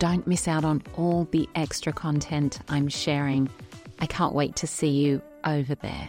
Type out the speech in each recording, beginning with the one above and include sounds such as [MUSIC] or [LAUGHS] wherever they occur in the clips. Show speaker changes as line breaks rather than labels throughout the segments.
Don't miss out on all the extra content I'm sharing. I can't wait to see you over there.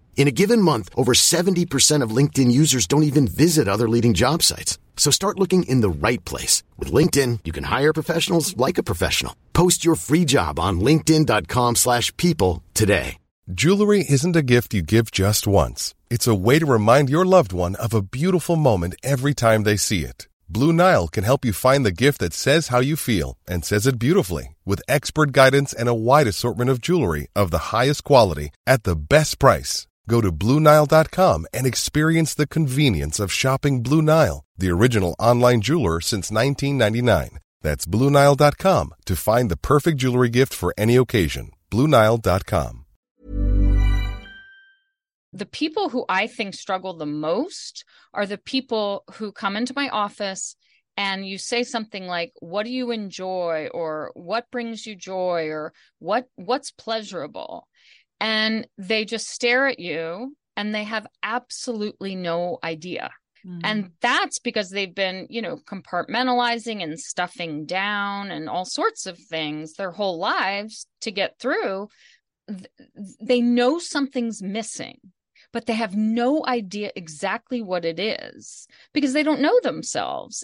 In a given month, over 70% of LinkedIn users don't even visit other leading job sites. So start looking in the right place. With LinkedIn, you can hire professionals like a professional. Post your free job on linkedin.com slash people today.
Jewelry isn't a gift you give just once. It's a way to remind your loved one of a beautiful moment every time they see it. Blue Nile can help you find the gift that says how you feel and says it beautifully with expert guidance and a wide assortment of jewelry of the highest quality at the best price. Go to BlueNile.com and experience the convenience of shopping Blue Nile, the original online jeweler since 1999. That's BlueNile.com to find the perfect jewelry gift for any occasion. BlueNile.com.
The people who I think struggle the most are the people who come into my office and you say something like what do you enjoy or what brings you joy or what what's pleasurable and they just stare at you and they have absolutely no idea. Mm-hmm. and that's because they've been you know compartmentalizing and stuffing down and all sorts of things their whole lives to get through. They know something's missing but they have no idea exactly what it is because they don't know themselves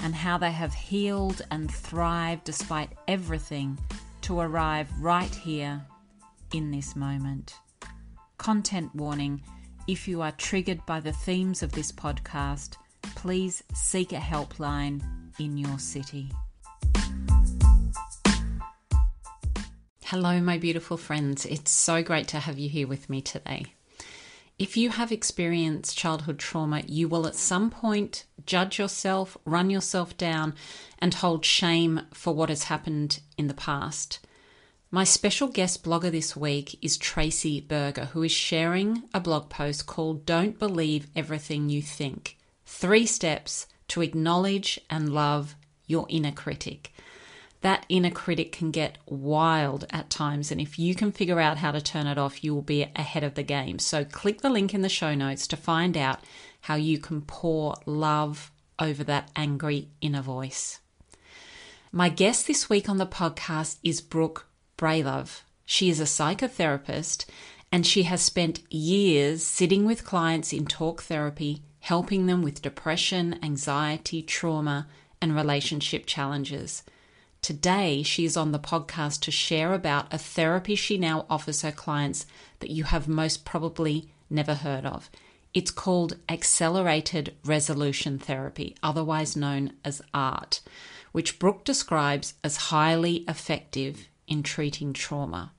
and how they have healed and thrived despite everything to arrive right here in this moment. Content warning if you are triggered by the themes of this podcast, please seek a helpline in your city. Hello, my beautiful friends. It's so great to have you here with me today. If you have experienced childhood trauma, you will at some point judge yourself, run yourself down, and hold shame for what has happened in the past. My special guest blogger this week is Tracy Berger, who is sharing a blog post called Don't Believe Everything You Think Three Steps to Acknowledge and Love Your Inner Critic that inner critic can get wild at times. And if you can figure out how to turn it off, you will be ahead of the game. So click the link in the show notes to find out how you can pour love over that angry inner voice. My guest this week on the podcast is Brooke Bralove. She is a psychotherapist and she has spent years sitting with clients in talk therapy, helping them with depression, anxiety, trauma, and relationship challenges. Today, she is on the podcast to share about a therapy she now offers her clients that you have most probably never heard of. It's called Accelerated Resolution Therapy, otherwise known as ART, which Brooke describes as highly effective in treating trauma.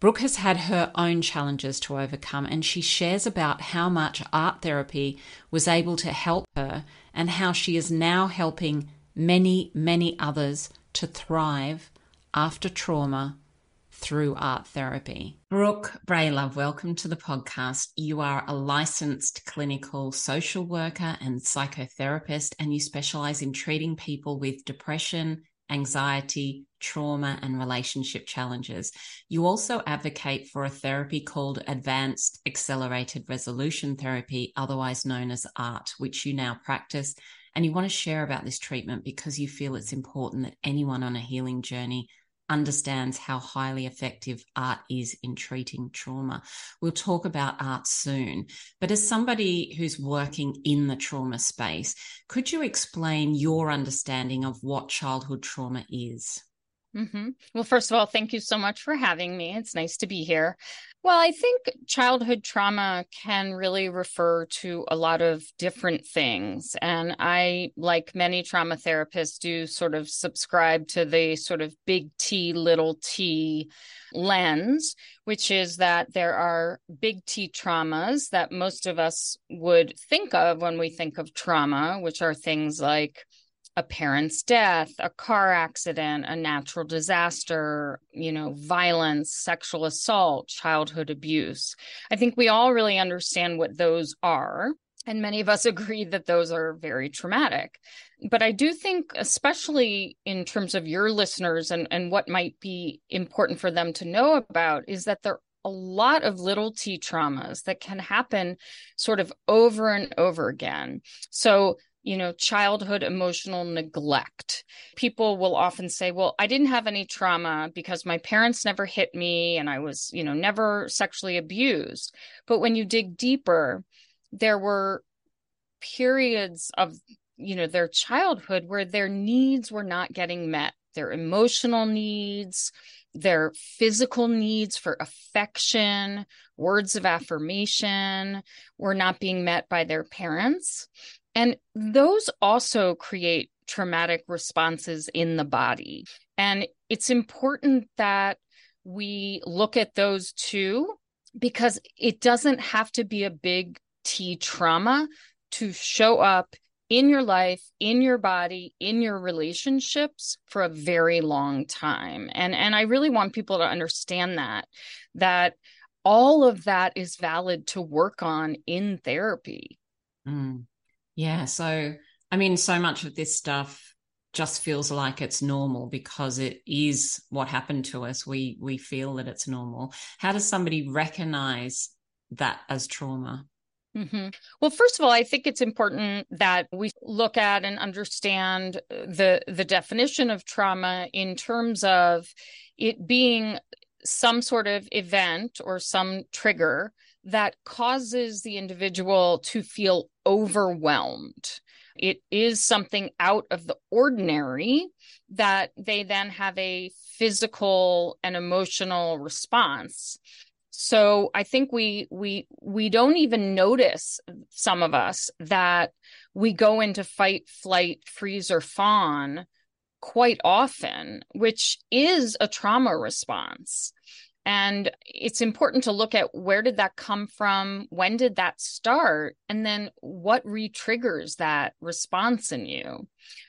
Brooke has had her own challenges to overcome, and she shares about how much art therapy was able to help her and how she is now helping many, many others to thrive after trauma through art therapy. Brooke Bralove, welcome to the podcast. You are a licensed clinical social worker and psychotherapist, and you specialize in treating people with depression, anxiety, trauma, and relationship challenges. You also advocate for a therapy called Advanced Accelerated Resolution Therapy, otherwise known as ART, which you now practice and you want to share about this treatment because you feel it's important that anyone on a healing journey understands how highly effective art is in treating trauma. We'll talk about art soon. But as somebody who's working in the trauma space, could you explain your understanding of what childhood trauma is?
Mm-hmm. Well, first of all, thank you so much for having me. It's nice to be here. Well, I think childhood trauma can really refer to a lot of different things. And I, like many trauma therapists, do sort of subscribe to the sort of big T, little t lens, which is that there are big T traumas that most of us would think of when we think of trauma, which are things like a parent's death, a car accident, a natural disaster, you know, violence, sexual assault, childhood abuse. I think we all really understand what those are. And many of us [LAUGHS] agree that those are very traumatic. But I do think, especially in terms of your listeners and, and what might be important for them to know about, is that there are a lot of little t traumas that can happen sort of over and over again. So you know, childhood emotional neglect. People will often say, well, I didn't have any trauma because my parents never hit me and I was, you know, never sexually abused. But when you dig deeper, there were periods of, you know, their childhood where their needs were not getting met, their emotional needs, their physical needs for affection, words of affirmation were not being met by their parents. And those also create traumatic responses in the body. And it's important that we look at those too, because it doesn't have to be a big T trauma to show up in your life, in your body, in your relationships for a very long time. And and I really want people to understand that that all of that is valid to work on in therapy.
Mm. Yeah. So, I mean, so much of this stuff just feels like it's normal because it is what happened to us. We we feel that it's normal. How does somebody recognize that as trauma?
Mm-hmm. Well, first of all, I think it's important that we look at and understand the the definition of trauma in terms of it being some sort of event or some trigger that causes the individual to feel overwhelmed. It is something out of the ordinary that they then have a physical and emotional response. So I think we we we don't even notice some of us that we go into fight, flight, freeze, or fawn quite often, which is a trauma response. And it's important to look at where did that come from? When did that start? And then what re-triggers that response in you?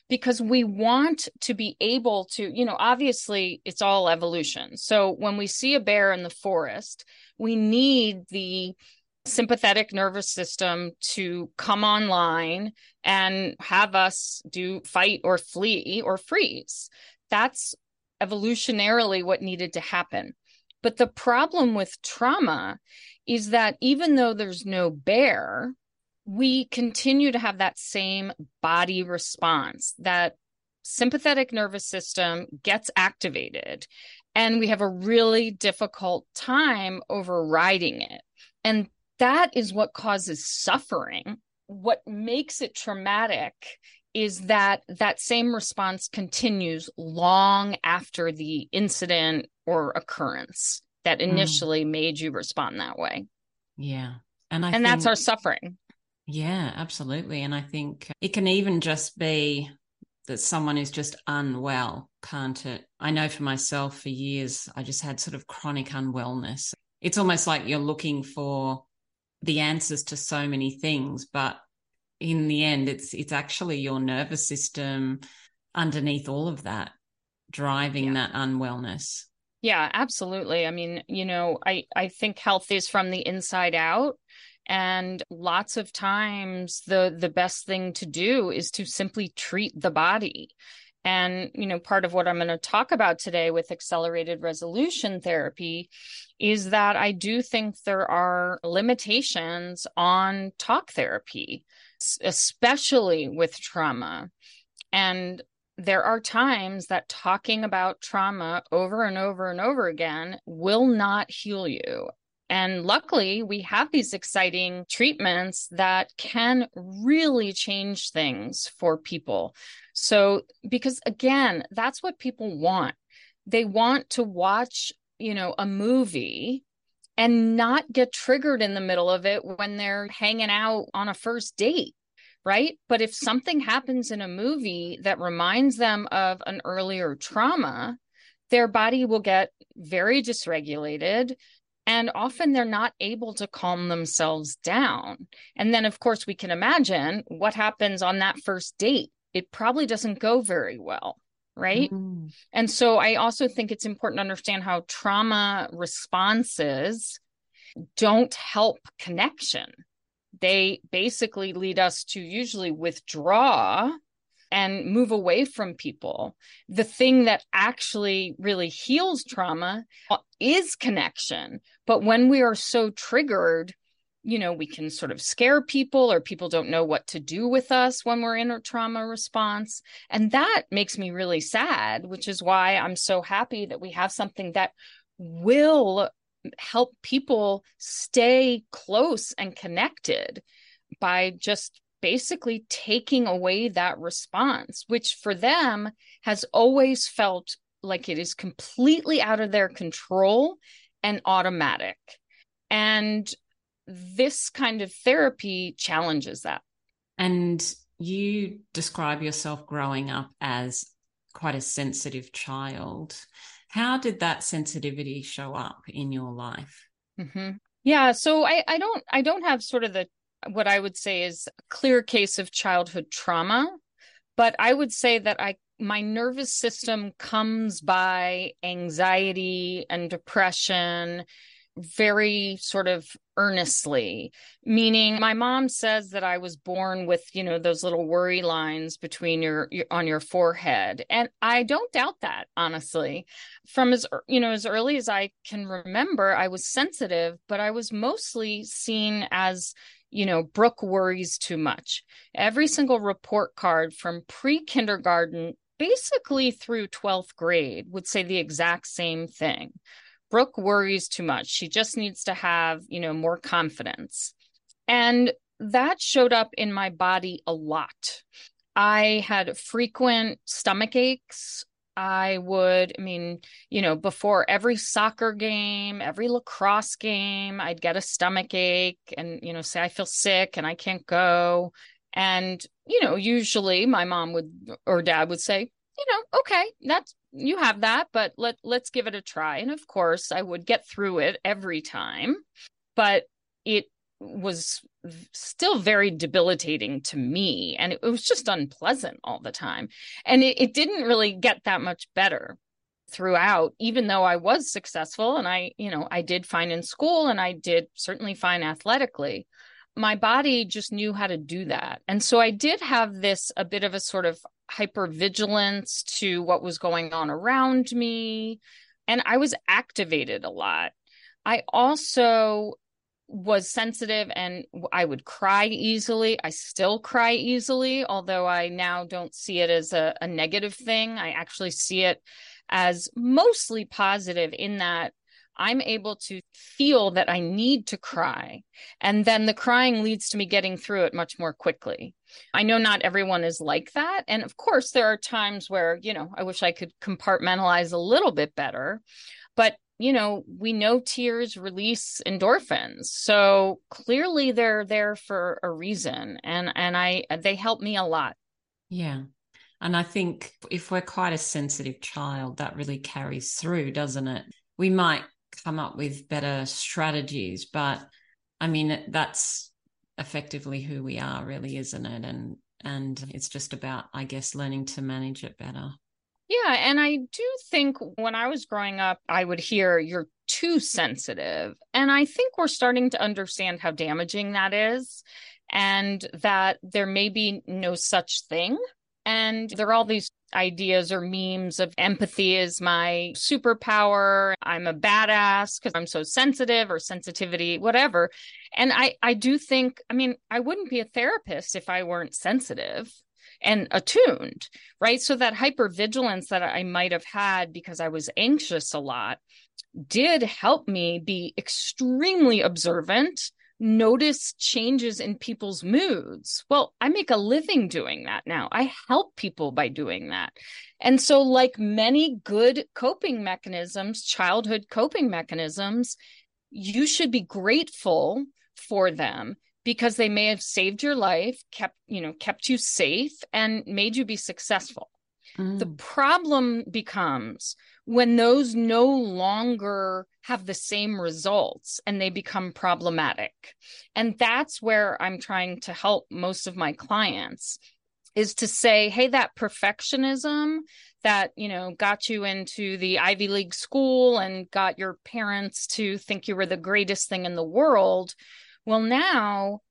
Because we want to be able to, you know, obviously it's all evolution. So when we see a bear in the forest, we need the sympathetic nervous system to come online and have us do fight or flee or freeze. That's evolutionarily what needed to happen but the problem with trauma is that even though there's no bear, we continue to have that same body response. That sympathetic nervous system gets activated, and we have a really difficult time overriding it. And that is what causes suffering what makes it traumatic is that that same response continues long after the incident or occurrence that mm. initially mm. made you respond that way.
Yeah.
And I And think, that's our suffering.
Yeah, absolutely. And I think it can even just be that someone is just unwell, can't it? I know for myself for years I just had sort of chronic unwellness. It's almost like you're looking for the answers to so many things, but in the end it's it's actually your nervous system underneath all of that driving yeah. that unwellness
yeah absolutely i mean you know i i think health is from the inside out and lots of times the the best thing to do is to simply treat the body and you know part of what i'm going to talk about today with accelerated resolution therapy is that i do think there are limitations on talk therapy especially with trauma. And there are times that talking about trauma over and over and over again will not heal you. And luckily, we have these exciting treatments that can really change things for people. So, because again, that's what people want. They want to watch, you know, a movie and not get triggered in the middle of it when they're hanging out on a first date right? But if something happens in a movie that reminds them of an earlier trauma, their body will get very dysregulated. And often they're not able to calm themselves down. And then, of course, we can imagine what happens on that first date. It probably doesn't go very well right? Mm-hmm. And so I also think it's important to understand how trauma responses don't help connection. They basically lead us to usually withdraw and move away from people. The thing that actually really heals trauma is connection. But when we are so triggered, you know, we can sort of scare people or people don't know what to do with us when we're in a trauma response. And that makes me really sad, which is why I'm so happy that we have something that will help people stay close and connected by just basically taking away that response, which for them has always felt like it is completely out of their control and automatic. And this kind of therapy challenges that.
And you describe yourself growing up as quite a sensitive child. How did that sensitivity show up in your life?
Mm-hmm. Yeah, so I, I don't I don't have sort of the what I would say is a clear case of childhood trauma, but I would say that I my nervous system comes by anxiety and depression very sort of earnestly meaning my mom says that i was born with you know those little worry lines between your, your, on your forehead. And i don't doubt that honestly. From as you know as early as i can remember i was sensitive but i was mostly seen as you know brooke worries too much. Every single report card from pre-kindergarten basically through 12th grade would say the exact same thing Brooke worries too much. She just needs to have, you know, more confidence. And that showed up in my body a lot. I had frequent stomach aches. I would, I mean, you know, before every soccer game, every lacrosse game, I'd get a stomach ache and, you know, say I feel sick and I can't go. And, you know, usually my mom would or dad would say, you know, okay, that's you have that, but let let's give it a try. And of course, I would get through it every time, but it was still very debilitating to me. And it, was just unpleasant all the time. And it, it didn't really get that much better throughout even though i was successful and i you know i did fine in school and i did certainly fine athletically my body just knew how to do that and so i did have this a bit of a sort of hypervigilance to what was going on around me. And I was activated a lot. I also was sensitive and I would cry easily. I still cry easily, although I now don't see it as a, a negative thing. I actually see it as mostly positive in that I'm able to feel that I need to cry. And then the crying leads to me getting through it much more quickly. I know not everyone is like that. And of course, there are times where, you know, I wish I could compartmentalize a little bit better. But, you know, we know tears release endorphins. So clearly they're there for a reason. And and I they help me a lot.
Yeah. And I think if we're quite a sensitive child, that really carries through, doesn't it? We might come up with better strategies, but I mean, that's effectively who we are, really, isn't it? And and it's just about, I guess, learning to manage it better.
Yeah, and I do think when I was growing up, I would hear you're too sensitive. And I think we're starting to understand how damaging that is and that there may be no such thing. And there are all these ideas or memes of empathy is my superpower. I'm a badass because I'm so sensitive or sensitivity, whatever. And I, I do think, I mean, I wouldn't be a therapist if I weren't sensitive and attuned, right? So that hypervigilance that I might have had because I was anxious a lot did help me be extremely observant notice changes in people's moods. Well, I make a living doing that now. I help people by doing that. And so, like many good coping mechanisms, childhood coping mechanisms, you should be grateful for them because they may have saved your life, kept, you know, kept you safe and made you be successful. Mm. The problem becomes when those no longer have the same results and they become problematic. And that's where I'm trying to help most of my clients is to say, hey, that perfectionism that, you know, got you into the Ivy League school and got your parents to think you were the greatest thing in the world. Well, now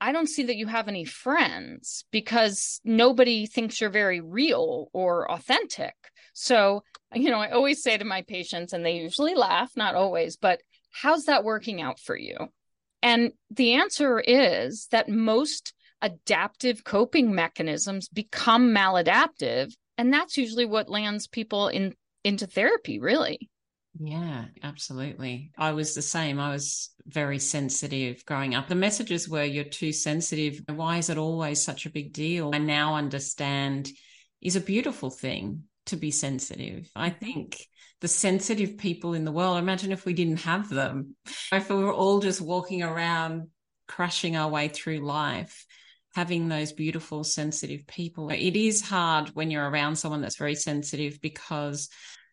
I don't see that you have any friends because nobody thinks you're very real or authentic. So, you know, I always say to my patients, and they usually laugh, not always, but how's that working out for you? And the answer is that most adaptive coping mechanisms become maladaptive. And that's usually what lands people in into therapy, really.
Yeah, absolutely. I was the same. I was very sensitive growing up. The messages were, you're too sensitive. Why is it always such a big deal? I now understand is a beautiful thing to be sensitive. I think the sensitive people in the world, imagine if we didn't have them, if we were all just walking around crushing our way through life having those beautiful sensitive people it is hard when you're around someone that's very sensitive because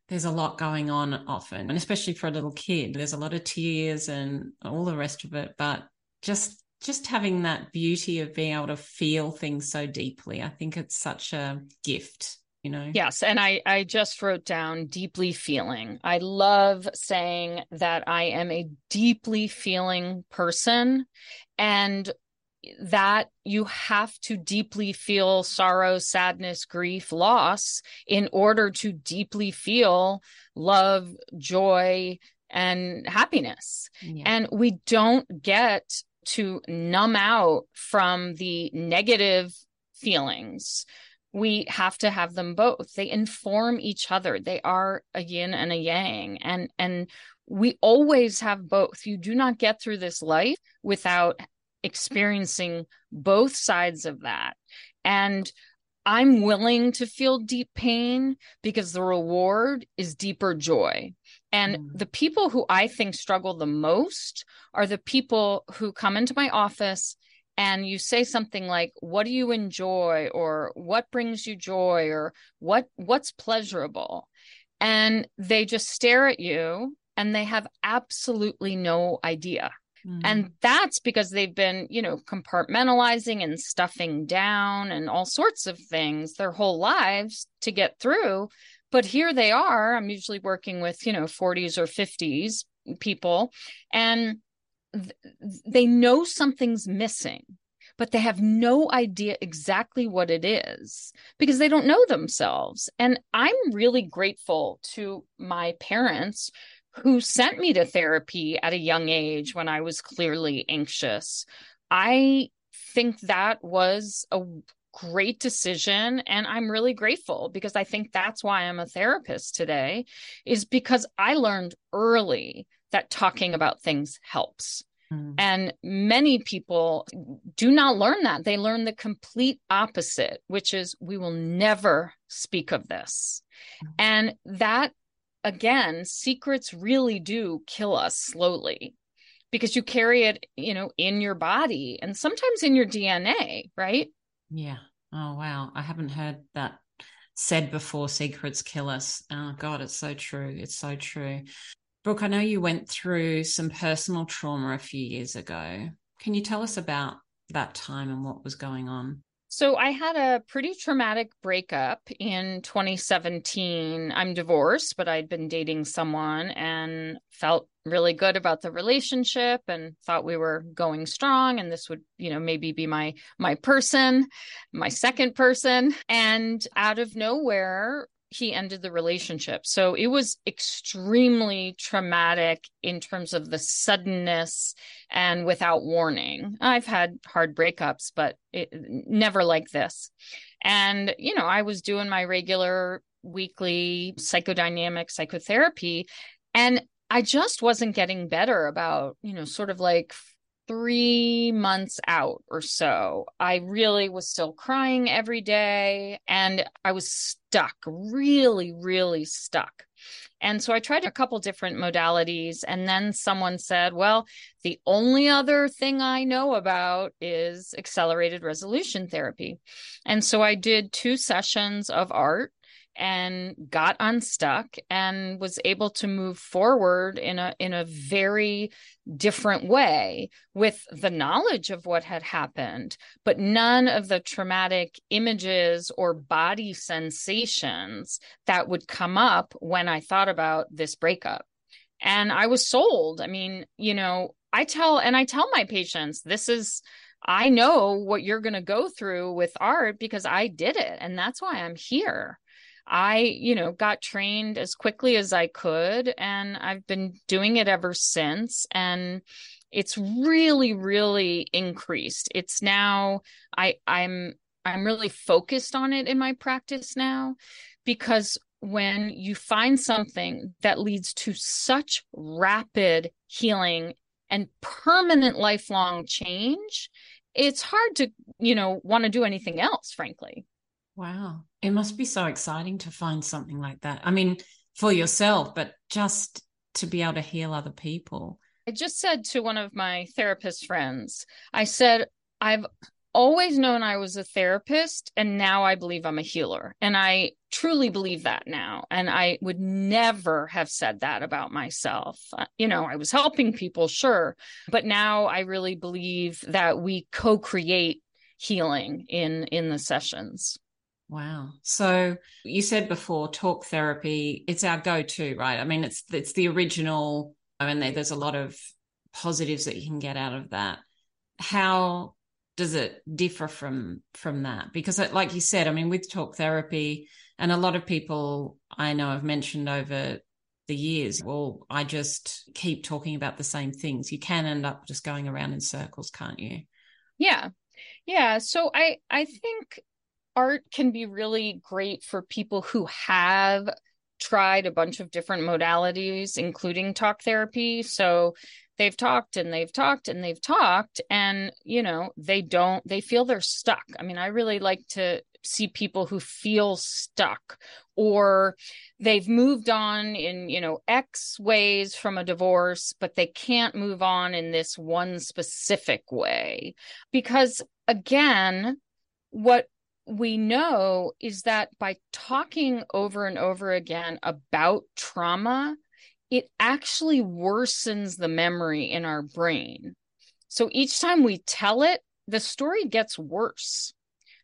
there's a lot going on often, and especially for a little kid, there's a lot of tears and all the rest of it. But just just having that beauty of being able to feel things so deeply, I think it's such a gift you know
yes and i i just wrote down deeply feeling i love saying that i am a deeply feeling person and that you have to deeply feel sorrow, sadness, grief, loss in order to deeply feel love, joy, and happiness. Yeah. And we don't get to numb out from the negative feelings. We have to have them both. They inform each other. They are a yin and a yang. And and we always have both. You do not get through this life without experiencing both sides of that. And I'm willing to feel deep pain because the reward is deeper joy. And mm. the people who I think struggle the most are the people who come into my office and you say something like what do you enjoy or what brings you joy or what what's pleasurable and they just stare at you and they have absolutely no idea Mm-hmm. And that's because they've been, you know, compartmentalizing and stuffing down and all sorts of things their whole lives to get through. But here they are. I'm usually working with, you know, 40s or 50s people, and th- they know something's missing but they have no idea exactly what it is because they don't know themselves. And I'm really grateful to my parents who sent me to therapy at a young age when I was clearly anxious. I think that was a great decision and I'm really grateful because I think that's why I'm a therapist today is because I learned early that talking about things helps. Mm. And many people do not learn that. They learn the complete opposite, which is we will never speak of this. Mm. And that, again, secrets really do kill us slowly because you carry it, you know, in your body and sometimes in your DNA, right?
Yeah. Oh, wow. I haven't heard that said before secrets kill us. Oh, God, it's so true. It's so true. Brooke, I know you went through some personal trauma a few years ago. Can you tell us about that time and what was going on?
So, I had a pretty traumatic breakup in 2017. I'm divorced, but I'd been dating someone and felt really good about the relationship and thought we were going strong and this would you know maybe be my my person my second person and out of nowhere he ended the relationship. So it was extremely traumatic in terms of the suddenness and without warning. I've had hard breakups, but it, never like this. And, you know, I was doing my regular weekly psychodynamic psychotherapy and I just wasn't getting better about, you know, sort of like three months out or so, I really was still crying every day and I was stuck, really, really stuck. And so I tried a couple different modalities. And then someone said, well, the only other thing I know about is accelerated resolution therapy. And so I did two sessions of art and got unstuck and was able to move forward in a in a very different way with the knowledge of what had happened but none of the traumatic images or body sensations that would come up when i thought about this breakup and i was sold i mean you know i tell and i tell my patients this is I know what you're going to go through with art because I did it. And that's why I'm here. I, you know, got trained as quickly as I could and I've been doing it ever since and it's really really increased. It's now I I'm I'm really focused on it in my practice now because when you find something that leads to such rapid healing and permanent lifelong change, it's hard to, you know, want to do anything else, frankly.
Wow. It must be so exciting to find something like that. I mean, for yourself, but just to be able to heal other people.
I just said to one of my therapist friends, I said, I've always known I was a therapist, and now I believe I'm a healer. And I truly believe that now. And I would never have said that about myself. Uh, you know, I was helping people, sure. But now I really believe that we co create healing in in the sessions
Wow. So you said before talk therapy, it's our go-to, right? I mean, it's it's the original I mean there's a lot of positives that you can get out of that. How does it differ from from that? Because like you said, I mean with talk therapy and a lot of people I know have mentioned over the years, well, I just keep talking about the same things. You can end up just going around in circles, can't you?
Yeah. Yeah, so I I think art can be really great for people who have tried a bunch of different modalities, including talk therapy. So they've talked and they've talked and they've talked, and, you know, they don't, they feel they're stuck. I mean, I really like to see people who feel stuck or they've moved on in you know x ways from a divorce but they can't move on in this one specific way because again what we know is that by talking over and over again about trauma, it actually worsens the memory in our brain. So each time we tell it, the story gets worse.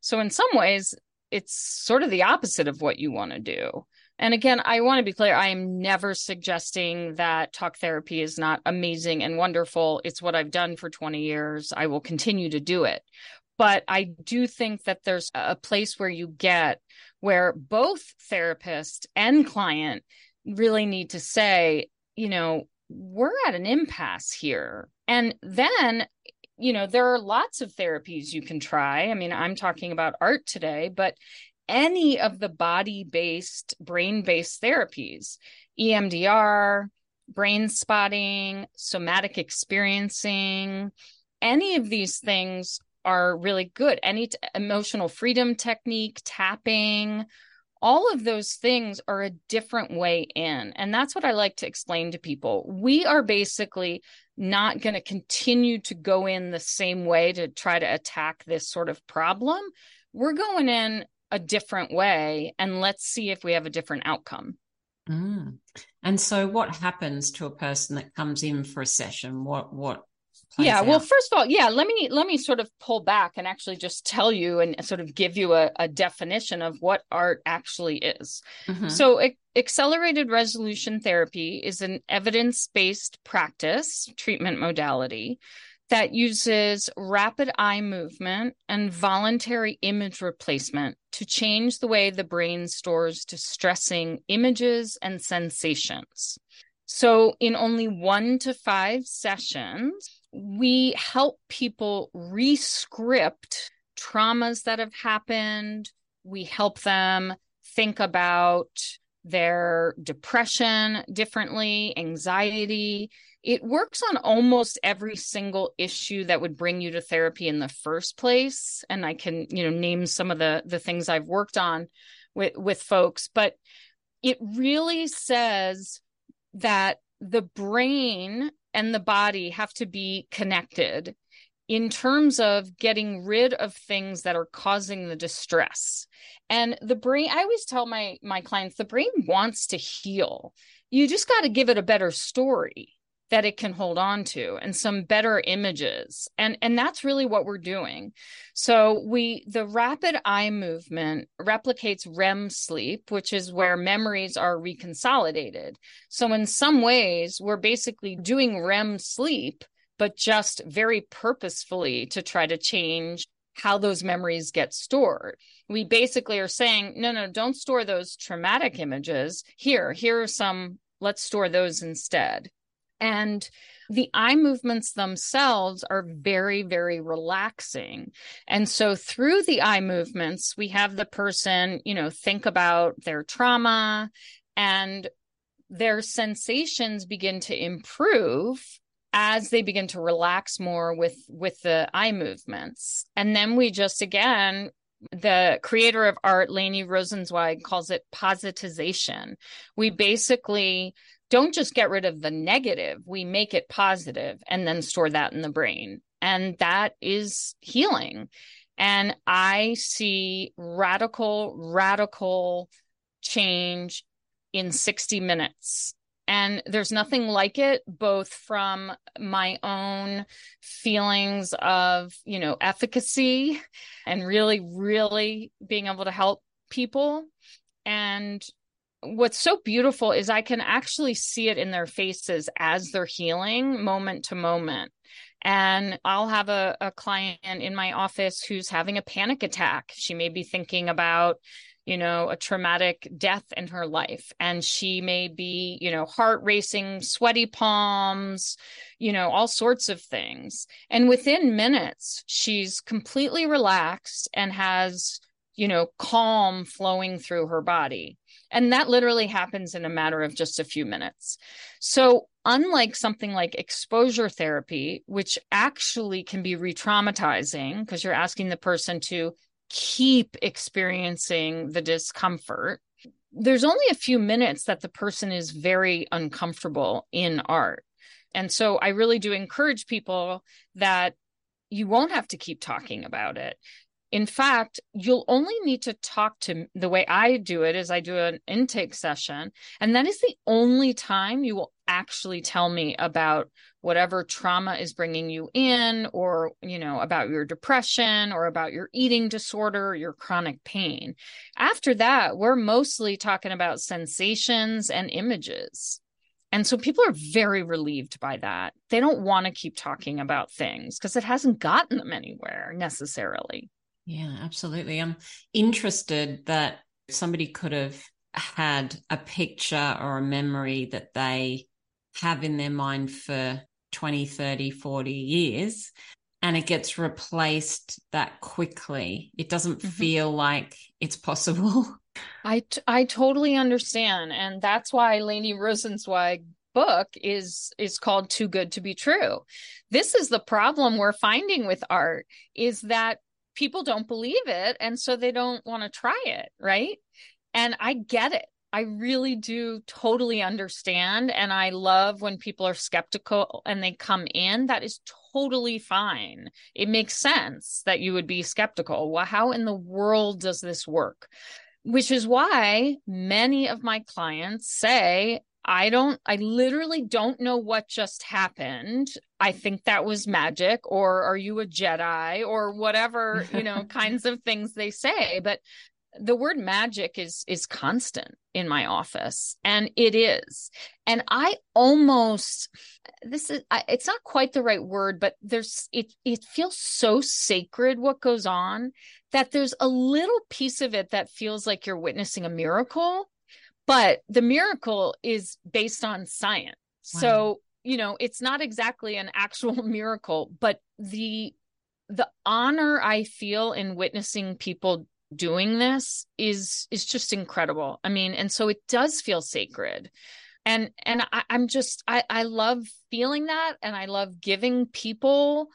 So, in some ways, it's sort of the opposite of what you want to do. And again, I want to be clear I am never suggesting that talk therapy is not amazing and wonderful. It's what I've done for 20 years. I will continue to do it. But I do think that there's a place where you get where both therapist and client really need to say, you know, we're at an impasse here. And then, you know, there are lots of therapies you can try. I mean, I'm talking about art today, but any of the body based, brain based therapies, EMDR, brain spotting, somatic experiencing, any of these things are really good. Any t- emotional freedom technique, tapping, all of those things are a different way in. And that's what I like to explain to people. We are basically not going to continue to go in the same way to try to attack this sort of problem. We're going in a different way and let's see if we have a different outcome.
Mm. And so what happens to a person that comes in for a session? What what
yeah well first of all yeah let me let me sort of pull back and actually just tell you and sort of give you a, a definition of what art actually is. Mm-hmm. so accelerated resolution therapy is an evidence-based practice treatment modality that uses rapid eye movement and voluntary image replacement to change the way the brain stores distressing images and sensations. So in only one to five sessions we help people rescript traumas that have happened. We help them think about their depression differently, anxiety. It works on almost every single issue that would bring you to therapy in the first place. And I can, you know, name some of the the things I've worked on with with folks, but it really says that the brain and the body have to be connected in terms of getting rid of things that are causing the distress. And the brain i always tell my my clients the brain wants to heal. You just got to give it a better story that it can hold on to and some better images and and that's really what we're doing so we the rapid eye movement replicates rem sleep which is where memories are reconsolidated so in some ways we're basically doing rem sleep but just very purposefully to try to change how those memories get stored. We basically are saying, no, no, don't store those traumatic images. Here, here are some, let's store those instead. And the eye movements themselves are very, very relaxing. And so through the eye movements, we have the person, you know, think about their trauma and their sensations begin to improve as they begin to relax more with with the eye movements and then we just again the creator of art Laney Rosenzweig calls it positization we basically don't just get rid of the negative, we make it positive and then store that in the brain. And that is healing. And I see radical, radical change in 60 minutes. And there's nothing like it, both from my own feelings of, you know, efficacy and really, really being able to help people and what's so beautiful is I can actually see it in their faces as they're healing moment to moment. And I'll have a, a client in my office who's having a panic attack. She may be thinking about, you know, a traumatic death in her life. And she may be, you know, heart racing, sweaty palms, you know, all sorts of things. And within minutes, she's completely relaxed and has, you know, calm flowing through her body. And that literally happens in a matter of just a few minutes. So, unlike something like exposure therapy, which actually can be re traumatizing because you're asking the person to keep experiencing the discomfort, there's only a few minutes that the person is very uncomfortable in art. And so, I really do encourage people that you won't have to keep talking about it in fact, you'll only need to talk to the way I do it is I do an intake session. And that is the only time you will actually tell me about whatever trauma is bringing you in or, you know, about your depression or about your eating disorder, your chronic pain. After that, we're mostly talking about sensations and images. And so people are very relieved by that. They don't want to keep talking about things because it hasn't gotten them anywhere necessarily.
Yeah, absolutely. I'm interested that somebody could have had a picture or a memory that they have in their mind for 20, 30, 40 years and it gets replaced that quickly. It doesn't mm-hmm. feel like it's possible.
I, t- I totally understand. And that's why Laney Rosenzweig book is is called Too Good to Be True. This is the problem we're finding with art is that people don't believe it and so they don't want to try it, right? And I get it. I really do totally understand. And I love when people are skeptical and they come in. That is totally fine. It makes sense that you would be skeptical. Well, how in the world does this work? Which is why many of my clients say, I don't, I literally don't know what just happened. I think that was magic, or are you a Jedi, or whatever, you know, [LAUGHS] kinds of things they say. But the word magic is is constant in my office and it is and i almost this is I, it's not quite the right word but there's it it feels so sacred what goes on that there's a little piece of it that feels like you're witnessing a miracle but the miracle is based on science. Wow. so you know it's not exactly an actual [LAUGHS] miracle but the the honor i feel in witnessing people doing this is is just incredible. I mean and so it does feel sacred. And and I, i'm just i i love feeling that and i love giving people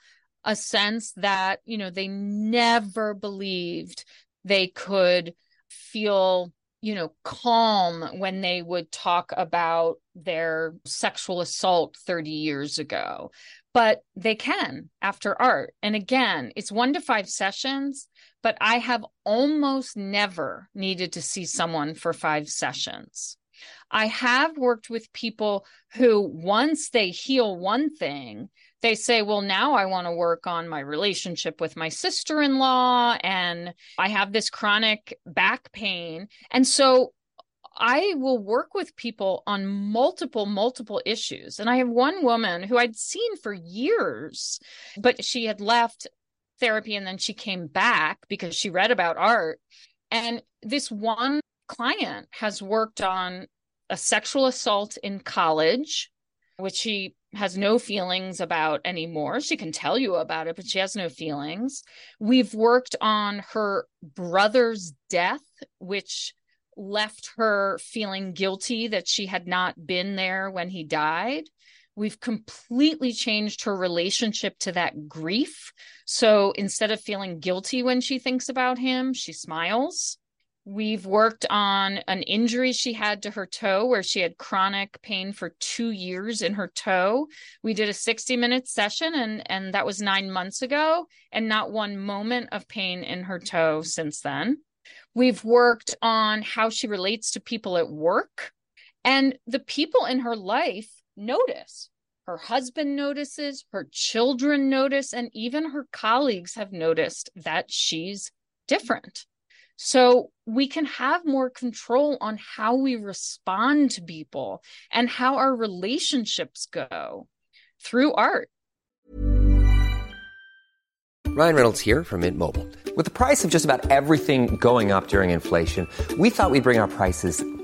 a sense that you know they never believed they could feel you know calm when they would talk about their sexual assault 30 years ago but they can after art and again it's 1 to 5 sessions but I have almost never needed to see someone for five sessions. I have worked with people who, once they heal one thing, they say, Well, now I want to work on my relationship with my sister in law, and I have this chronic back pain. And so I will work with people on multiple, multiple issues. And I have one woman who I'd seen for years, but she had left therapy and then she came back because she read about art. And this one client has worked on a sexual assault in college, which she has no feelings about anymore. She can tell you about it, but she has no feelings. We've worked on her brother's death, which left her feeling guilty that she had not been there when he died. We've completely changed her relationship to that grief. So instead of feeling guilty when she thinks about him, she smiles. We've worked on an injury she had to her toe where she had chronic pain for two years in her toe. We did a 60 minute session and, and that was nine months ago, and not one moment of pain in her toe since then. We've worked on how she relates to people at work. And the people in her life notice. Her husband notices, her children notice, and even her colleagues have noticed that she's different. So we can have more control on how we respond to people and how our relationships go through art.
Ryan Reynolds here from Mint Mobile. With the price of just about everything going up during inflation, we thought we'd bring our prices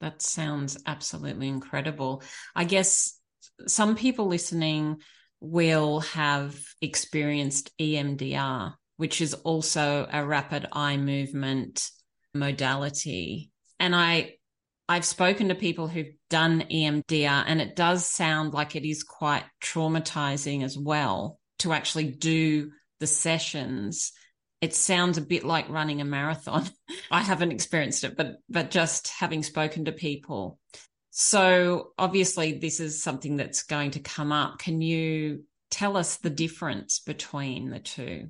That sounds absolutely incredible. I guess some people listening will have experienced EMDR, which is also a rapid eye movement modality. And I I've spoken to people who've done EMDR and it does sound like it is quite traumatizing as well to actually do the sessions it sounds a bit like running a marathon. [LAUGHS] I haven't experienced it, but but just having spoken to people. So obviously this is something that's going to come up. Can you tell us the difference between the two.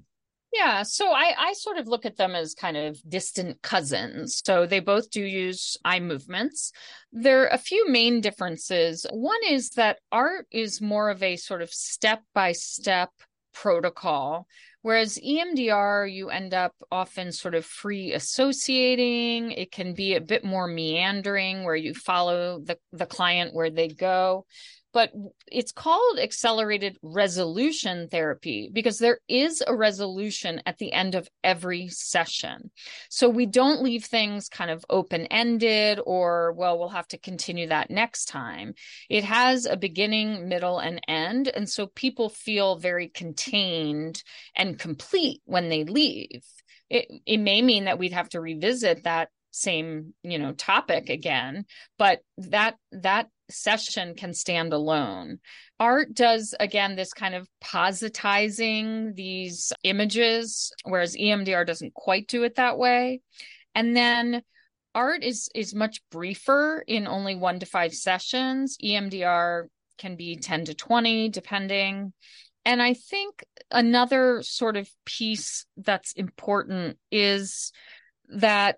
Yeah, so I, I sort of look at them as kind of distant cousins. So they both do use eye movements. There are a few main differences. One is that art is more of a sort of step by step protocol, whereas EMDR, you end up often sort of free associating. It can be a bit more meandering where you follow the, the client where they go but it's called accelerated resolution therapy because there is a resolution at the end of every session. So we don't leave things kind of open ended or, well, we'll have to continue that next time. It has a beginning, middle, and end. And so people feel very contained and complete when they leave. It, it may mean that we'd have to revisit that same you know topic again but that that session can stand alone. Art does, again, this kind of positizing these images, whereas EMDR doesn't quite do it that way. And then art is is much briefer in only one to five sessions. EMDR can be 10 to 20, depending. And I think another sort of piece that's important is that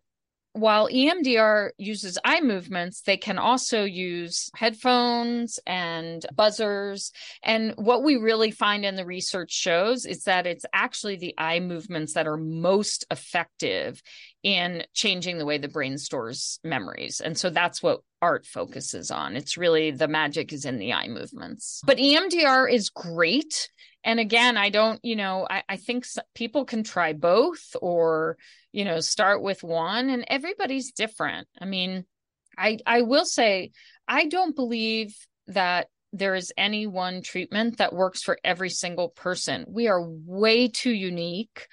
while EMDR uses eye movements, they can also use headphones and buzzers. And what we really find in the research shows is that it's actually the eye movements that are most effective in changing the way the brain stores memories. And so that's what art focuses on. It's really the magic is in the eye movements. But EMDR is great. And again, I don't, you know, I, I think people can try both or you know start with one and everybody's different i mean i i will say i don't believe that there is any one treatment that works for every single person we are way too unique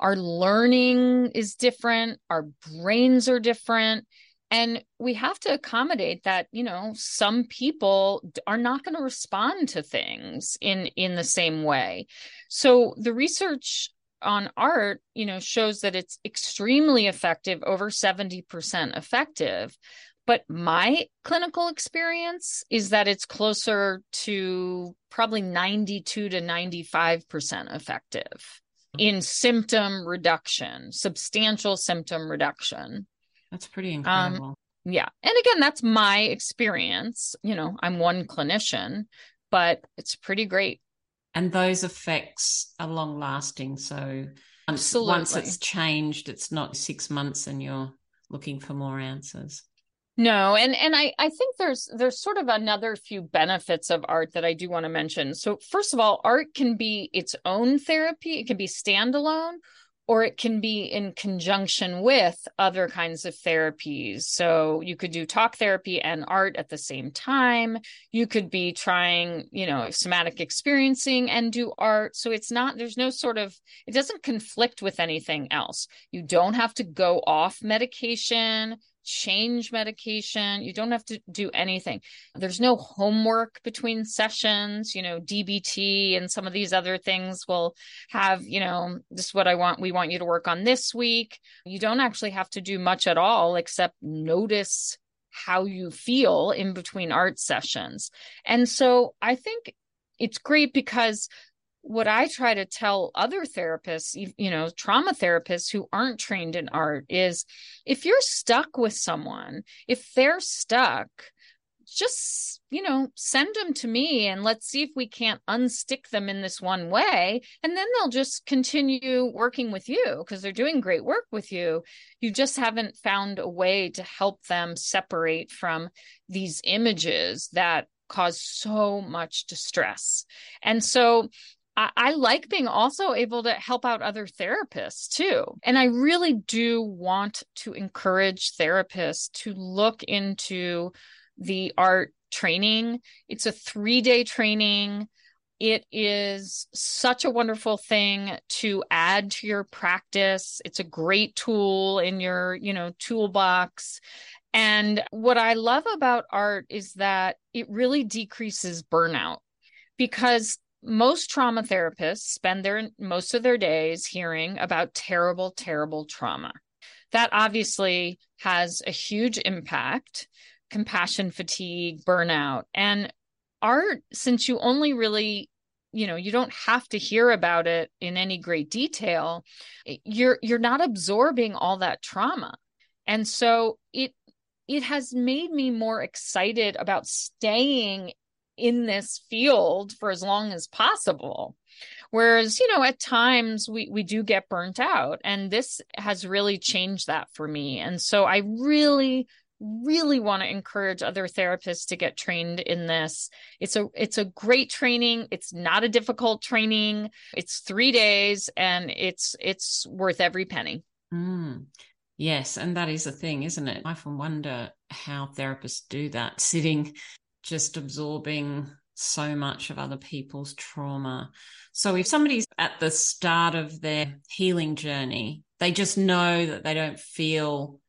our learning is different our brains are different and we have to accommodate that you know some people are not going to respond to things in in the same way so the research on art, you know, shows that it's extremely effective, over 70% effective. But my clinical experience is that it's closer to probably 92 to 95% effective hmm. in symptom reduction, substantial symptom reduction.
That's pretty um, incredible. Um,
yeah. And again, that's my experience. You know, I'm one clinician, but it's pretty great
and those effects are long lasting. So once, once it's changed, it's not six months and you're looking for more answers.
No, and and I I think there's there's sort of another few benefits of art that I do want to mention. So first of all, art can be its own therapy. It can be standalone or it can be in conjunction with other kinds of therapies. So you could do talk therapy and art at the same time. You could be trying, you know, somatic experiencing and do art. So it's not, there's no sort of, it doesn't conflict with anything else. You don't have to go off medication change medication. You don't have to do anything. There's no homework between sessions. You know, DBT and some of these other things will have, you know, this is what I want. We want you to work on this week. You don't actually have to do much at all except notice how you feel in between art sessions. And so I think it's great because what I try to tell other therapists, you know, trauma therapists who aren't trained in art is if you're stuck with someone, if they're stuck, just, you know, send them to me and let's see if we can't unstick them in this one way. And then they'll just continue working with you because they're doing great work with you. You just haven't found a way to help them separate from these images that cause so much distress. And so I, I like being also able to help out other therapists too. And I really do want to encourage therapists to look into the art training. It's a three day training. It is such a wonderful thing to add to your practice. It's a great tool in your, you know, toolbox. And what I love about art is that it really decreases burnout because most trauma therapists spend their most of their days hearing about terrible terrible trauma. That obviously has a huge impact. Compassion fatigue burnout and art since you only really you know you don't have to hear about it in any great detail you're you're not absorbing all that trauma. And so it it has made me more excited about staying in this field for as long as possible. Whereas you know at times we we do get burnt out and this has really changed that for me. And so i really really want to encourage other therapists to get trained in this. It's a it's a great training. It's not a difficult training. It's 3 days and it's it's worth every penny.
Mm. yes and that is a thing isn't it? I often wonder how therapists do that sitting just absorbing so much of other people's trauma so if somebody's at the start of their healing journey they just know that they don't feel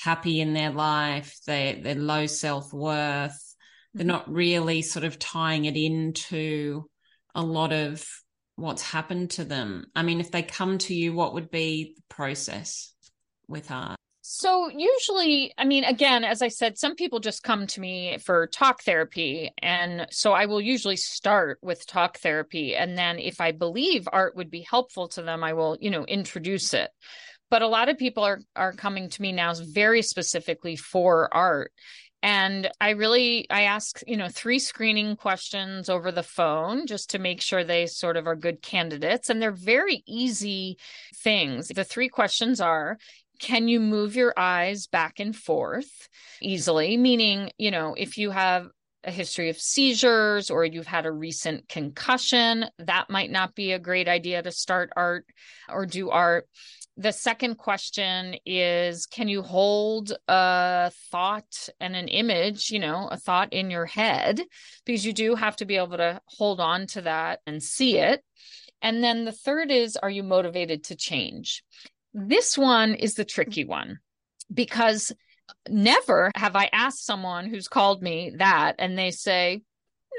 happy in their life, they they're low self worth. They're mm-hmm. not really sort of tying it into a lot of what's happened to them. I mean, if they come to you, what would be the process with art?
So, usually, I mean, again, as I said, some people just come to me for talk therapy. And so I will usually start with talk therapy. And then if I believe art would be helpful to them, I will, you know, introduce it but a lot of people are are coming to me now very specifically for art and i really i ask you know three screening questions over the phone just to make sure they sort of are good candidates and they're very easy things the three questions are can you move your eyes back and forth easily? Meaning you know if you have a history of seizures or you've had a recent concussion that might not be a great idea to start art or do art. The second question is can you hold a thought and an image you know a thought in your head? Because you do have to be able to hold on to that and see it. And then the third is are you motivated to change this one is the tricky one because never have i asked someone who's called me that and they say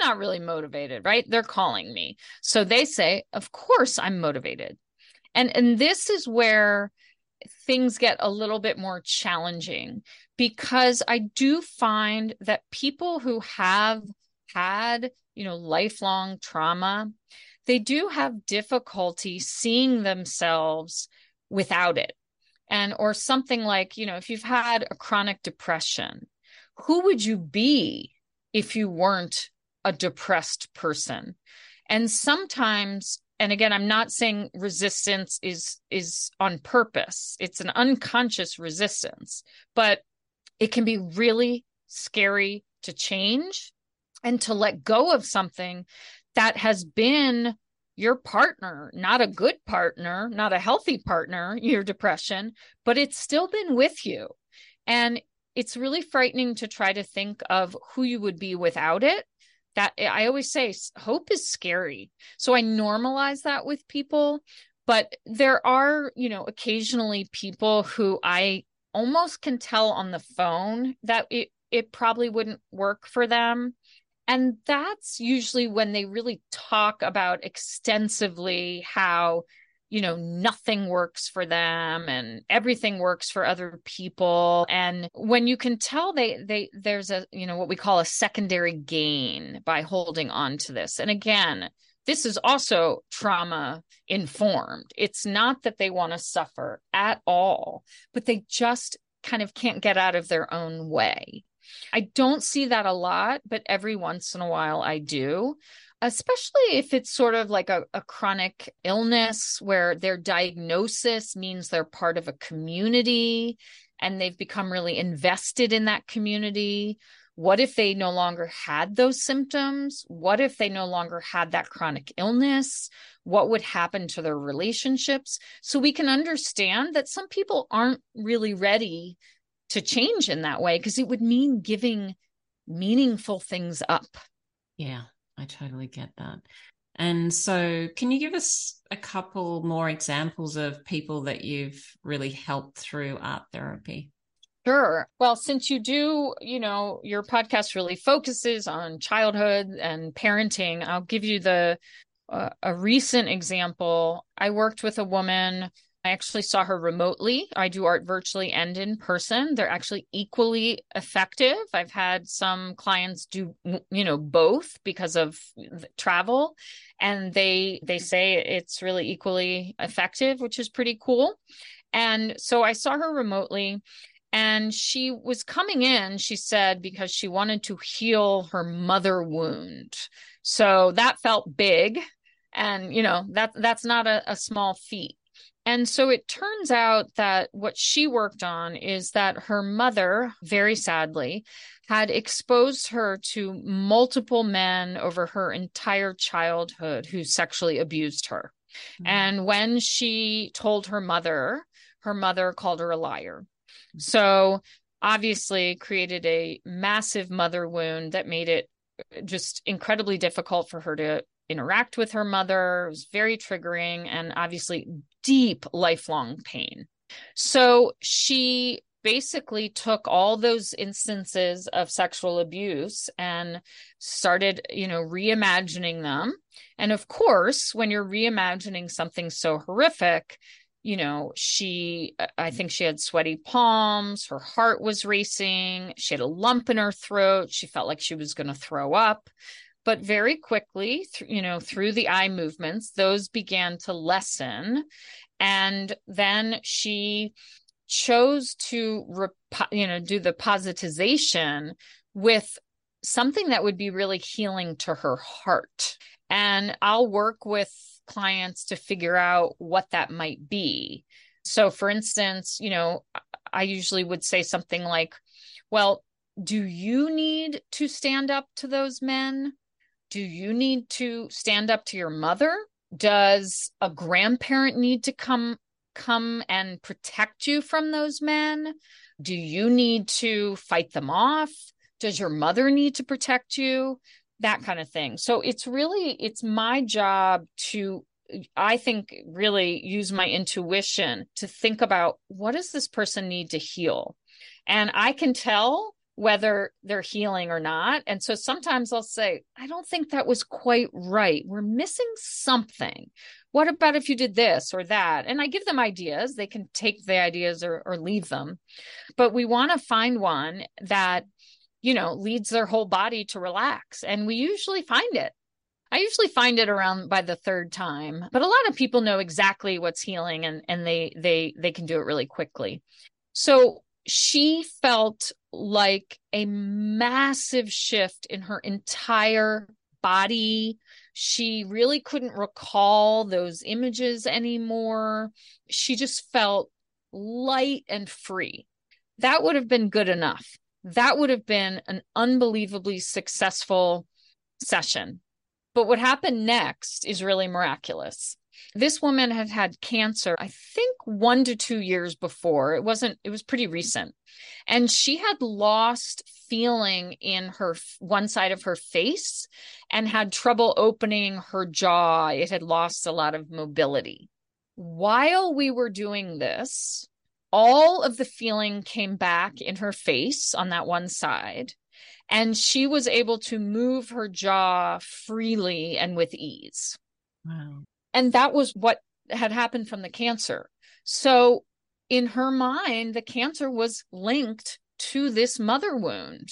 not really motivated right? They're calling me. So they say of course i'm motivated. And and this is where things get a little bit more challenging because i do find that people who have had you know lifelong trauma they do have difficulty seeing themselves without it. And or something like you know if you've had a chronic depression who would you be if you weren't a depressed person? And sometimes and again i'm not saying resistance is is on purpose. It's an unconscious resistance but it can be really scary to change and to let go of something that has been your partner not a good partner not a healthy partner your depression but it's still been with you and it's really frightening to try to think of who you would be without it that I always say hope is scary. So I normalize that with people, but there are, you know, occasionally people who I almost can tell on the phone that it it probably wouldn't work for them. And that's usually when they really talk about extensively how you know nothing works for them and everything works for other people. And when you can tell they they there's a you know what we call a secondary gain by holding on to this. And again this is also trauma informed. It's not that they want to suffer at all but they just kind of can't get out of their own way I don't see that a lot, but every once in a while I do especially if it's sort of like a, a, chronic illness where their diagnosis means they're part of a community and they've become really invested in that community. What if they no longer had those symptoms? What if they no longer had that chronic illness? What would happen to their relationships? So we can understand that some people aren't really ready to change in that way because it would mean giving meaningful things up.
Yeah. I totally get that. And so, can you give us a couple more examples of people that you've really helped through art therapy?
Sure. Well, since you do, you know, your podcast really focuses on childhood and parenting, I'll give you the uh, a recent example. I worked with a woman I actually saw her remotely. I do art virtually and in person. They're actually equally effective. I've had some clients do you know both because of travel and they they say it's really equally effective, which is pretty cool. And so I saw her remotely and she was coming in, she said, because she wanted to heal her mother wound. So that felt big. And, you know, that that's not a, a small feat. And so it turns out that what she worked on is that her mother, very sadly, had exposed her to multiple men over her entire childhood who sexually abused her. Mm-hmm. And when she told her mother, her mother called her a liar. Mm-hmm. So obviously created a massive mother wound that made it just incredibly difficult for her to interact with her mother. It was very triggering and obviously deep lifelong pain. So she basically took all those instances of sexual abuse and started, you know, reimagining them. And of course, when you're reimagining something so horrific, you know, she, I think she had sweaty palms, her heart was racing, she had a lump in her throat, she felt like she was going to throw up but very quickly th- you know through the eye movements those began to lessen. And then she chose to rep- you know do the positization with something that would be really healing to her heart. And i'll work with clients to figure out what that might be. So for instance you know i usually would say something like well do you need to stand up to those men do you need to stand up to your mother? Does a grandparent need to come come and protect you from those men? Do you need to fight them off? Does your mother need to protect you? That kind of thing. So it's really it's my job to I think really use my intuition to think about what does this person need to heal? And I can tell whether they're healing or not. And so sometimes I'll say, I don't think that was quite right. We're missing something. What about if you did this or that? And I give them ideas. They can take the ideas or, or leave them. But we want to find one that, you know, leads their whole body to relax. And we usually find it. I usually find it around by the third time, but a lot of people know exactly what's healing and, and they they they can do it really quickly. So she felt like a massive shift in her entire body. She really couldn't recall those images anymore. She just felt light and free. That would have been good enough. That would have been an unbelievably successful session. But what happened next is really miraculous. This woman had had cancer, I think one to two years before. It wasn't, it was pretty recent. And she had lost feeling in her one side of her face and had trouble opening her jaw. It had lost a lot of mobility. While we were doing this, all of the feeling came back in her face on that one side and she was able to move her jaw freely and with ease. Wow. And that was what had happened from the cancer. So in her mind, the cancer was linked to this mother wound.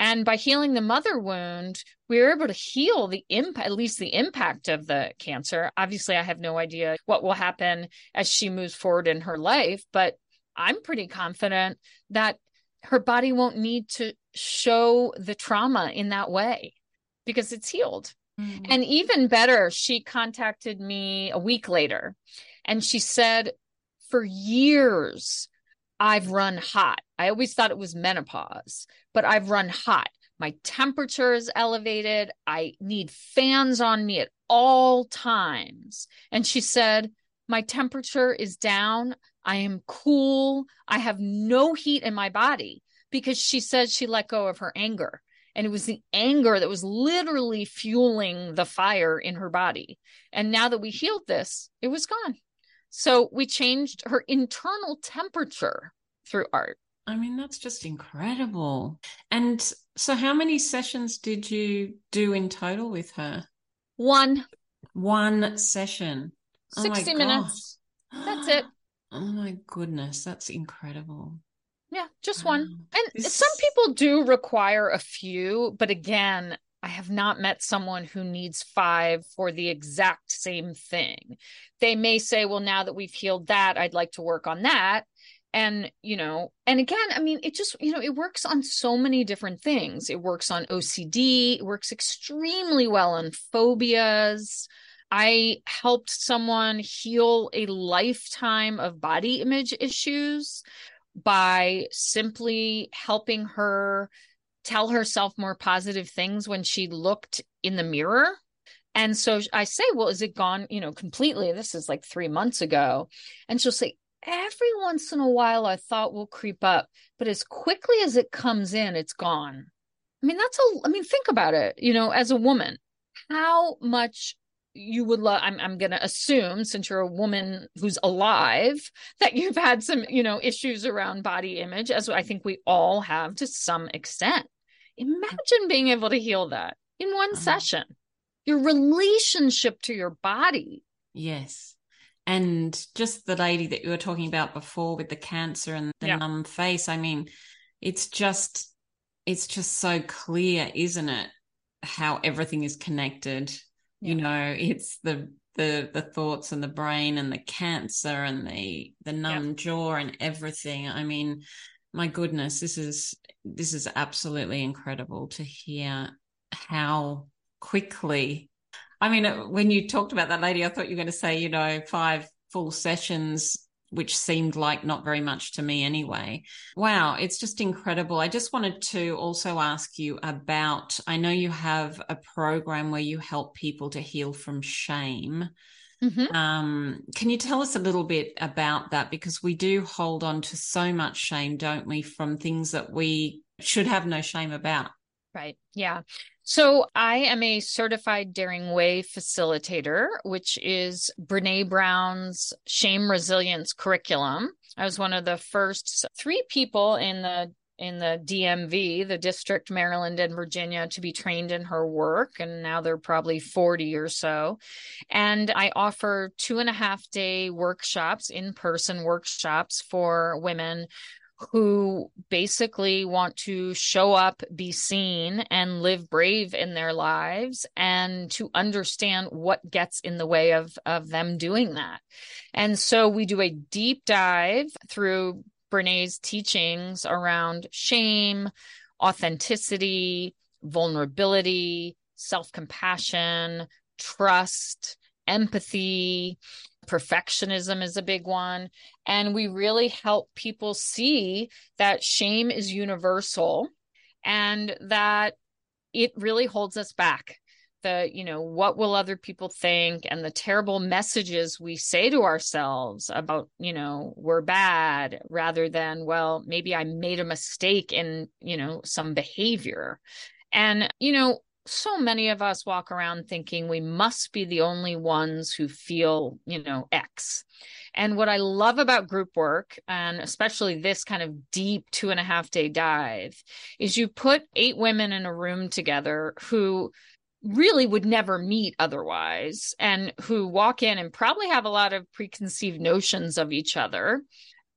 And by healing the mother wound, we were able to heal the impact, at least the impact of the cancer. Obviously, I have no idea what will happen as she moves forward in her life, but I'm pretty confident that her body won't need to show the trauma in that way because it's healed. Mm. And even better, she contacted me a week later and she said, For years, I've run hot. I always thought it was menopause, but I've run hot. My temperature is elevated. I need fans on me at all times. And she said, My temperature is down. I am cool. I have no heat in my body because she said she let go of her anger. And it was the anger that was literally fueling the fire in her body. And now that we healed this, it was gone. So we changed her internal temperature through art.
I mean, that's just incredible. And so, how many sessions did you do in total with her?
One.
One session.
60 oh minutes. [GASPS] That's it.
Oh my goodness, that's incredible.
Yeah, just one.
Um,
and
This-
some people do require a few, but again, I have not met someone who needs five for the exact same thing. They may say, well, now that we've healed that, I'd like to work on that. And, you know, and again, I mean, it just, you know, it works on so many different things. It works on OCD, it works extremely well on phobias. I helped someone heal a lifetime of body image issues by simply helping her tell herself more positive things when she looked in the mirror. And so I say, Well, is it gone, you know, completely? This is like three months ago. And she'll say, Every once in a while, I thought will creep up, but as quickly as it comes in, it's gone. I mean, that's a, I mean, think about it, you know, as a woman, how much you would love I'm I'm going to assume since you're a woman who's alive that you've had some, you know, issues around body image as I think we all have to some extent. Imagine being able to heal that in one
Uh-huh.
session. Your relationship to your body.
Yes. And just the lady that you were talking about before with the cancer and the
Yeah.
numb face, I mean, it's just it's just so clear, isn't it? How everything is connected. You know, it's the the the thoughts and the brain and the cancer and the the numb jaw and everything. I mean, my goodness, this is this is absolutely incredible to hear how quickly I mean, uh, when you talked about that lady, I thought you were going to say, you know, five full sessions, which seemed like not very much to me anyway. Wow, it's just incredible. I just wanted to also ask you about I know you have a program where you help people to heal from shame.
Mhm.
Um, can you tell us a little bit about that? Because we do hold on to so much shame, don't we, from things that we should have no shame about.
Right. Yeah. So I am a certified Daring Way facilitator, which is Brene Brown's shame resilience curriculum. I was one of the first three people in the in the DMV, the district, Maryland and Virginia, to be trained in her work. And now they're probably 40 or so. And I offer two and a half day workshops, in person workshops for women who basically want to show up, be seen, and live brave in their lives, and to understand what gets in the way of, of them doing that. And so we do a deep dive through Brene's teachings around shame, authenticity, vulnerability, self compassion, trust, empathy. Perfectionism is a big one. And we really help people see that shame is universal and that it really holds us back. The, you know, what will other people think and the terrible messages we say to ourselves about, you know, we're bad rather than, well, maybe I made a mistake in, you know, some behavior. And, you know, so many of us walk around thinking we must be the only ones who feel, you know, X. And what I love about group work, and especially this kind of deep two and a half day dive, is you put eight women in a room together who really would never meet otherwise and who walk in and probably have a lot of preconceived notions of each other.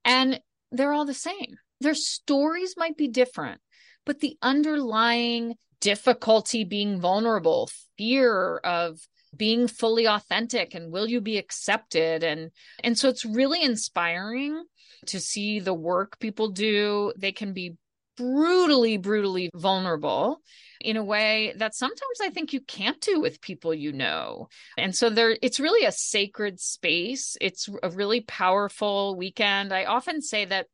And they're all the same. Their stories might be different, but the underlying difficulty being vulnerable, fear of being fully authentic and will you be accepted? And and so it's really inspiring to see the work people do. They can be brutally brutally vulnerable in a way that sometimes i think you can't do with people you know. And so there it's really a sacred space. It's a really powerful weekend. I often say that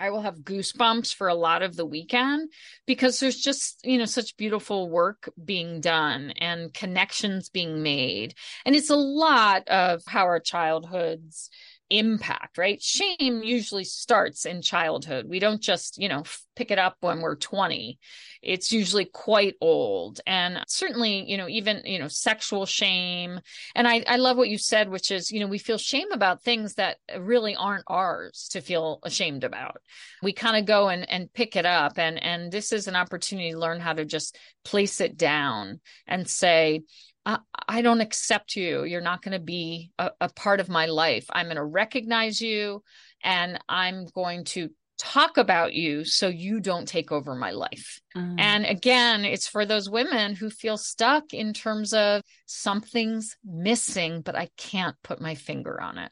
I will have goosebumps for a lot of the weekend because there's just, you know, such beautiful work being done and connections being made. And it's a lot of how our childhoods impact, right? Shame usually starts in childhood. We don't just, you know, pick it up when we're 20. It's usually quite old. And certainly, you know, even, you know, sexual shame. And I, I love what you said, which is, you know, we feel shame about things that really aren't ours to feel ashamed about. We kind of go and, and pick it up. And, and this is an opportunity to learn how to just place it down and say, I, I don't accept you. You're not going to be a, a part of my life. I'm going to recognize you and I'm going to talk about you so you don't take over my life. Mm. And again, it's for those women who feel stuck in terms of something's missing, but I can't put my finger on it.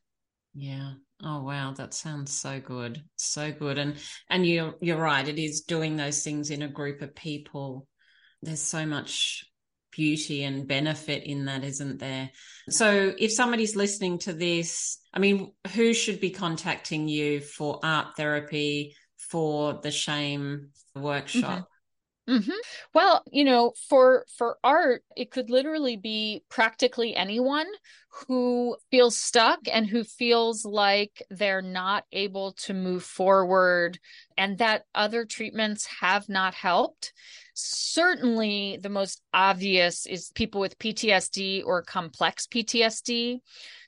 Yeah. Oh wow, that sounds so good. So good. And and you you're right, it is doing those things in a group of people. There's so much beauty and benefit in that, isn't there? So if somebody's listening to this, I mean, who should be contacting you for art therapy, for the shame workshop?
Mm-hmm. Mm-hmm. Well, you know, for for art, it could literally be practically anyone who feels stuck and who feels like they're not able to move forward and that other treatments have not helped. Certainly, the most obvious is people with PTSD or complex PTSD.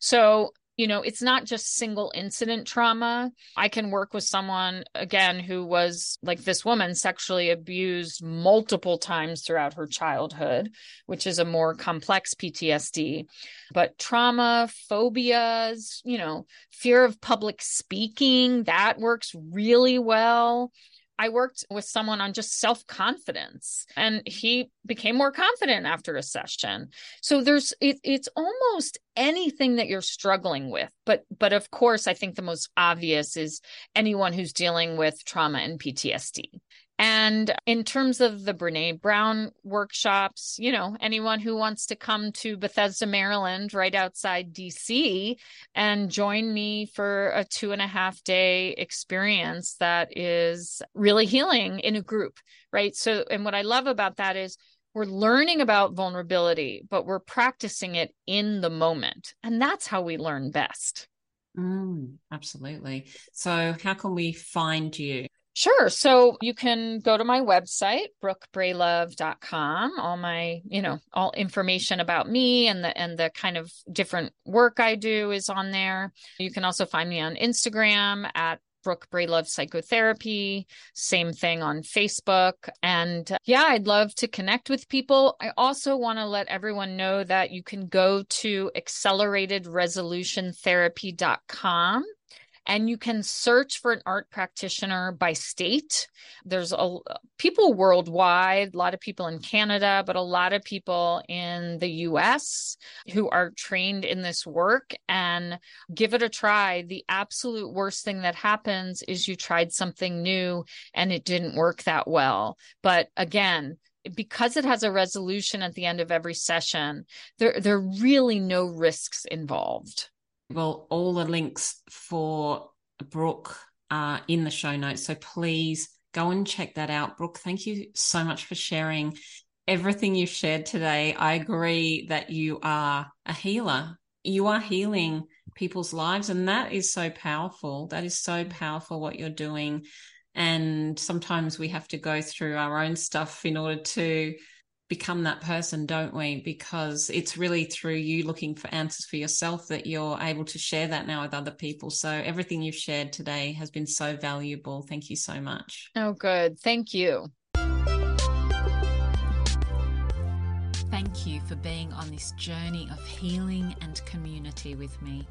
So, you know, it's not just single incident trauma. I can work with someone, again, who was like this woman sexually abused multiple times throughout her childhood, which is a more complex PTSD. But trauma, phobias, you know, fear of public speaking, that works really well. I worked with someone on just self confidence and he became more confident after a session. So there's it, it's almost anything that you're struggling with. But but of course I think the most obvious is anyone who's dealing with trauma and PTSD. And in terms of the Brene Brown workshops, you know, anyone who wants to come to Bethesda, Maryland, right outside DC, and join me for a two and a half day experience that is really healing in a group, right? So, and what I love about that is we're learning about vulnerability, but we're practicing it in the moment. And that's how we learn best.
Mm, absolutely. So, how can we find you?
Sure. So you can go to my website, brookebralove.com. All my, you know, all information about me and the and the kind of different work I do is on there. You can also find me on Instagram at Brooke Bralove Psychotherapy. Same thing on Facebook. And uh, yeah, I'd love to connect with people. I also want to let everyone know that you can go to acceleratedresolutiontherapy.com and you can search for an art practitioner by state. There's a people worldwide, a lot of people in Canada, but a lot of people in the US who are trained in this work and give it a try. The absolute worst thing that happens is you tried something new and it didn't work that well. But again, because it has a resolution at the end of every session, there, there are really no risks involved.
Well, all the links for Brooke are in the show notes. So please go and check that out. Brooke, thank you so much for sharing everything you've shared today. I agree that you are a healer. You are healing people's lives, and that is so powerful. That is so powerful what you're doing. And sometimes we have to go through our own stuff in order to become that person, don't we? Because it's really through you looking for answers for yourself that you're able to share that now with other people. So everything you've shared today has been so valuable. Thank you so much.
Oh, good. Thank you.
Thank you for being on this journey of healing and community with me.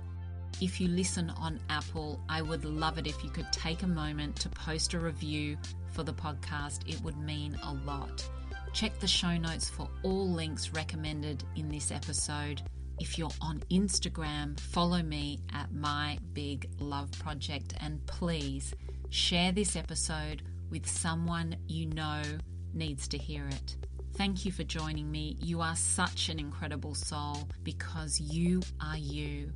If you listen on Apple, I would love it if you could take a moment to post a review for the podcast. It would mean a lot. Check the show notes for all links recommended in this episode. If you're on Instagram, follow me at My Big Love Project and please share this episode with someone you know needs to hear it. Thank you for joining me. You are such an incredible soul because you are you.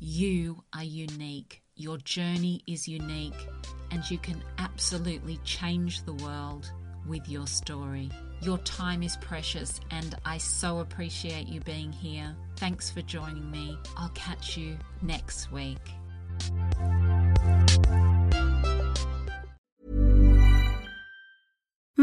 You are unique. Your journey is unique, and you can absolutely change the world with your story. Your time is precious, and I so appreciate you being here. Thanks for joining me. I'll catch you next week.